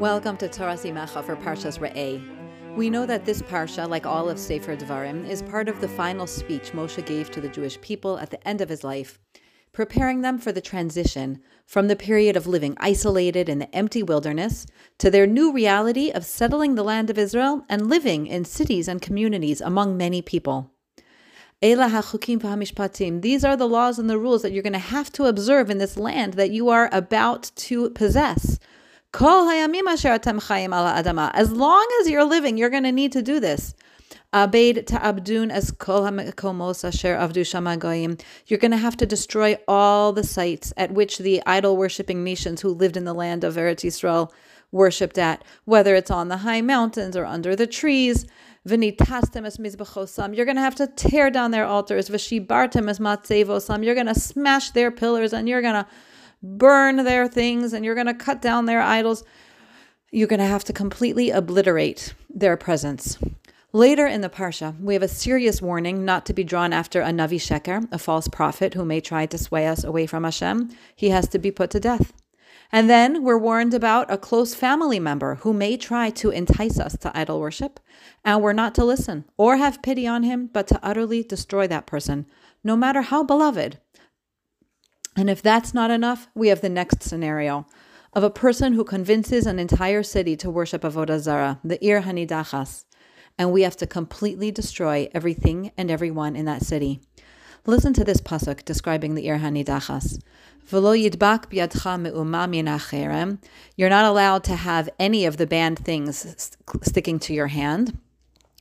Welcome to Toras Imecha for Parshas Re'eh. We know that this parsha, like all of Sefer Devarim, is part of the final speech Moshe gave to the Jewish people at the end of his life, preparing them for the transition from the period of living isolated in the empty wilderness to their new reality of settling the land of Israel and living in cities and communities among many people. Ela hachukim v'hamishpatim. These are the laws and the rules that you're going to have to observe in this land that you are about to possess. As long as you're living, you're going to need to do this. Abed ta'abdun as kol ha'mekomos asher avdu shamagoyim. You're going to have to destroy all the sites at which the idol worshipping nations who lived in the land of Eretz Yisrael worshipped at, whether it's on the high mountains or under the trees. Mizbachosam. You're going to have to tear down their altars. Matzevosam. You're going to smash their pillars and you're going to burn their things and you're going to cut down their idols. You're going to have to completely obliterate their presence. Later in the Parsha, we have a serious warning not to be drawn after a Navi Sheker, a false prophet who may try to sway us away from Hashem. He has to be put to death. And then we're warned about a close family member who may try to entice us to idol worship, and we're not to listen or have pity on him, but to utterly destroy that person, no matter how beloved, and if that's not enough, we have the next scenario of a person who convinces an entire city to worship Avodah Zarah, the Ir Hanidachas, and we have to completely destroy everything and everyone in that city. Listen to this pasuk describing the Ir Hanidachas. You're not allowed to have any of the banned things sticking to your hand.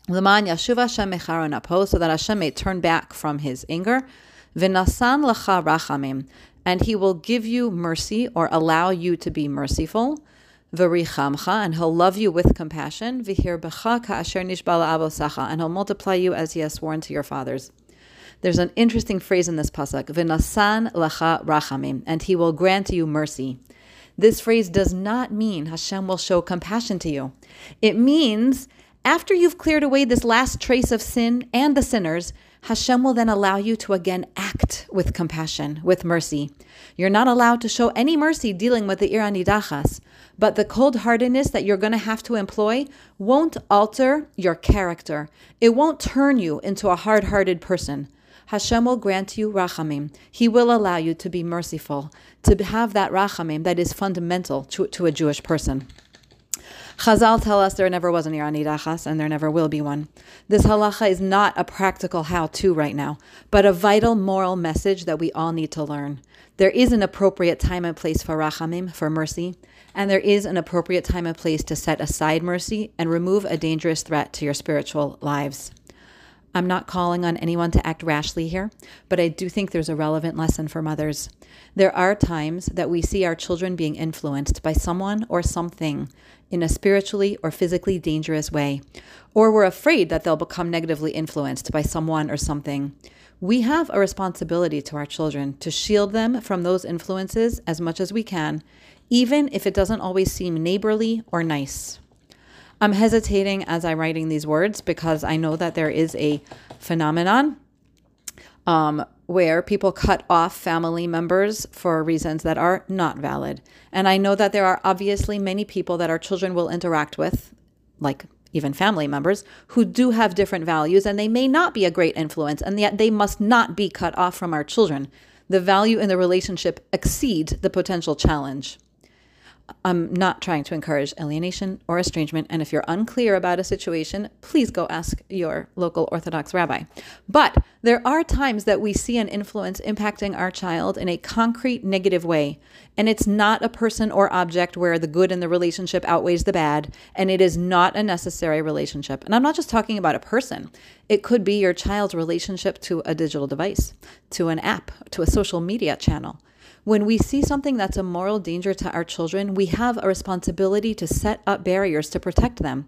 So that Hashem may turn back from his anger V'nasan lacha rachamim, and he will give you mercy or allow you to be merciful. V'richamcha, and he'll love you with compassion. V'hirbecha ka'asher nishbala and he'll multiply you as he has sworn to your fathers. There's an interesting phrase in this pasuk, v'nasan lacha rachamim, and he will grant you mercy. This phrase does not mean Hashem will show compassion to you. It means after you've cleared away this last trace of sin and the sinners, Hashem will then allow you to again act with compassion, with mercy. You're not allowed to show any mercy dealing with the Ir Hanidachas, but the cold heartedness that you're going to have to employ won't alter your character. It won't turn you into a hard hearted person. Hashem will grant you rachamim. He will allow you to be merciful, to have that rachamim that is fundamental to, to a Jewish person. Chazal tell us there never was an Ir Hanidachas and there never will be one. This halacha is not a practical how-to right now, but a vital moral message that we all need to learn. There is an appropriate time and place for rachamim, for mercy, and there is an appropriate time and place to set aside mercy and remove a dangerous threat to your spiritual lives. I'm not calling on anyone to act rashly here, but I do think there's a relevant lesson for mothers. There are times that we see our children being influenced by someone or something in a spiritually or physically dangerous way, or we're afraid that they'll become negatively influenced by someone or something. We have a responsibility to our children to shield them from those influences as much as we can, even if it doesn't always seem neighborly or nice. I'm hesitating as I'm writing these words because I know that there is a phenomenon um, where people cut off family members for reasons that are not valid. And I know that there are obviously many people that our children will interact with, like even family members, who do have different values and they may not be a great influence, and yet they must not be cut off from our children. The value in the relationship exceed the potential challenge. I'm not trying to encourage alienation or estrangement. And if you're unclear about a situation, please go ask your local Orthodox rabbi. But there are times that we see an influence impacting our child in a concrete negative way. And it's not a person or object where the good in the relationship outweighs the bad. And it is not a necessary relationship. And I'm not just talking about a person, it could be your child's relationship to a digital device, to an app, to a social media channel. When we see something that's a moral danger to our children, we have a responsibility to set up barriers to protect them.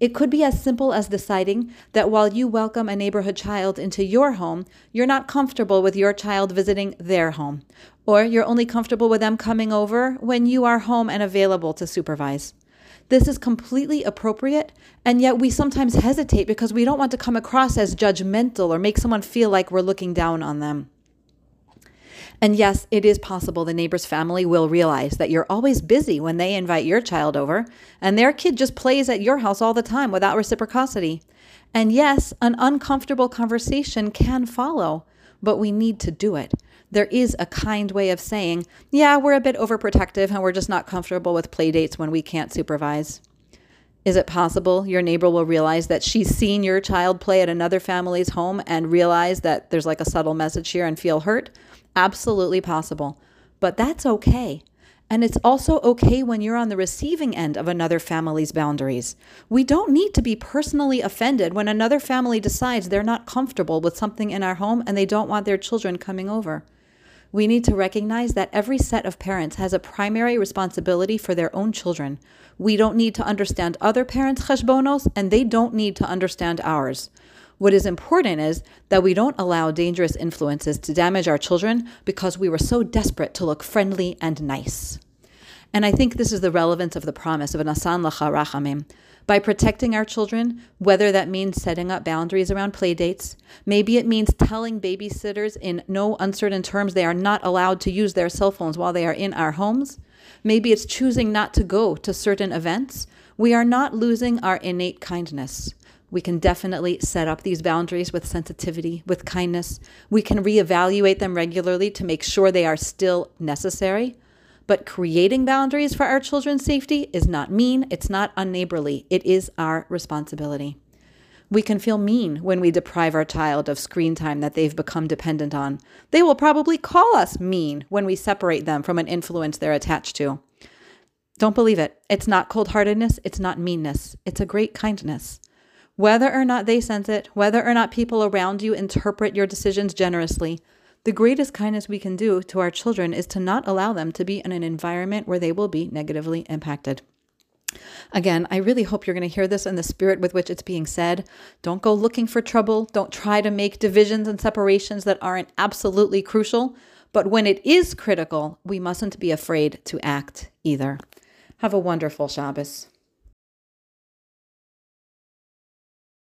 It could be as simple as deciding that while you welcome a neighborhood child into your home, you're not comfortable with your child visiting their home, or you're only comfortable with them coming over when you are home and available to supervise. This is completely appropriate, and yet we sometimes hesitate because we don't want to come across as judgmental or make someone feel like we're looking down on them. And yes, it is possible the neighbor's family will realize that you're always busy when they invite your child over, and their kid just plays at your house all the time without reciprocity. And yes, an uncomfortable conversation can follow, but we need to do it. There is a kind way of saying, yeah, we're a bit overprotective and we're just not comfortable with play dates when we can't supervise. Is it possible your neighbor will realize that she's seen your child play at another family's home and realize that there's like a subtle message here and feel hurt? Absolutely possible. But that's okay. And it's also okay when you're on the receiving end of another family's boundaries. We don't need to be personally offended when another family decides they're not comfortable with something in our home and they don't want their children coming over. We need to recognize that every set of parents has a primary responsibility for their own children. We don't need to understand other parents' cheshbonos, and they don't need to understand ours. What is important is that we don't allow dangerous influences to damage our children because we were so desperate to look friendly and nice. And I think this is the relevance of the promise of Nasan Lacha Rachamim. By protecting our children, whether that means setting up boundaries around play dates, maybe it means telling babysitters in no uncertain terms they are not allowed to use their cell phones while they are in our homes, maybe it's choosing not to go to certain events, we are not losing our innate kindness. We can definitely set up these boundaries with sensitivity, with kindness. We can reevaluate them regularly to make sure they are still necessary. But creating boundaries for our children's safety is not mean, it's not unneighborly, it is our responsibility. We can feel mean when we deprive our child of screen time that they've become dependent on. They will probably call us mean when we separate them from an influence they're attached to. Don't believe it. It's not cold heartedness, it's not meanness, it's a great kindness. Whether or not they sense it, whether or not people around you interpret your decisions generously, the greatest kindness we can do to our children is to not allow them to be in an environment where they will be negatively impacted. Again, I really hope you're going to hear this in the spirit with which it's being said. Don't go looking for trouble. Don't try to make divisions and separations that aren't absolutely crucial. But when it is critical, we mustn't be afraid to act either. Have a wonderful Shabbos.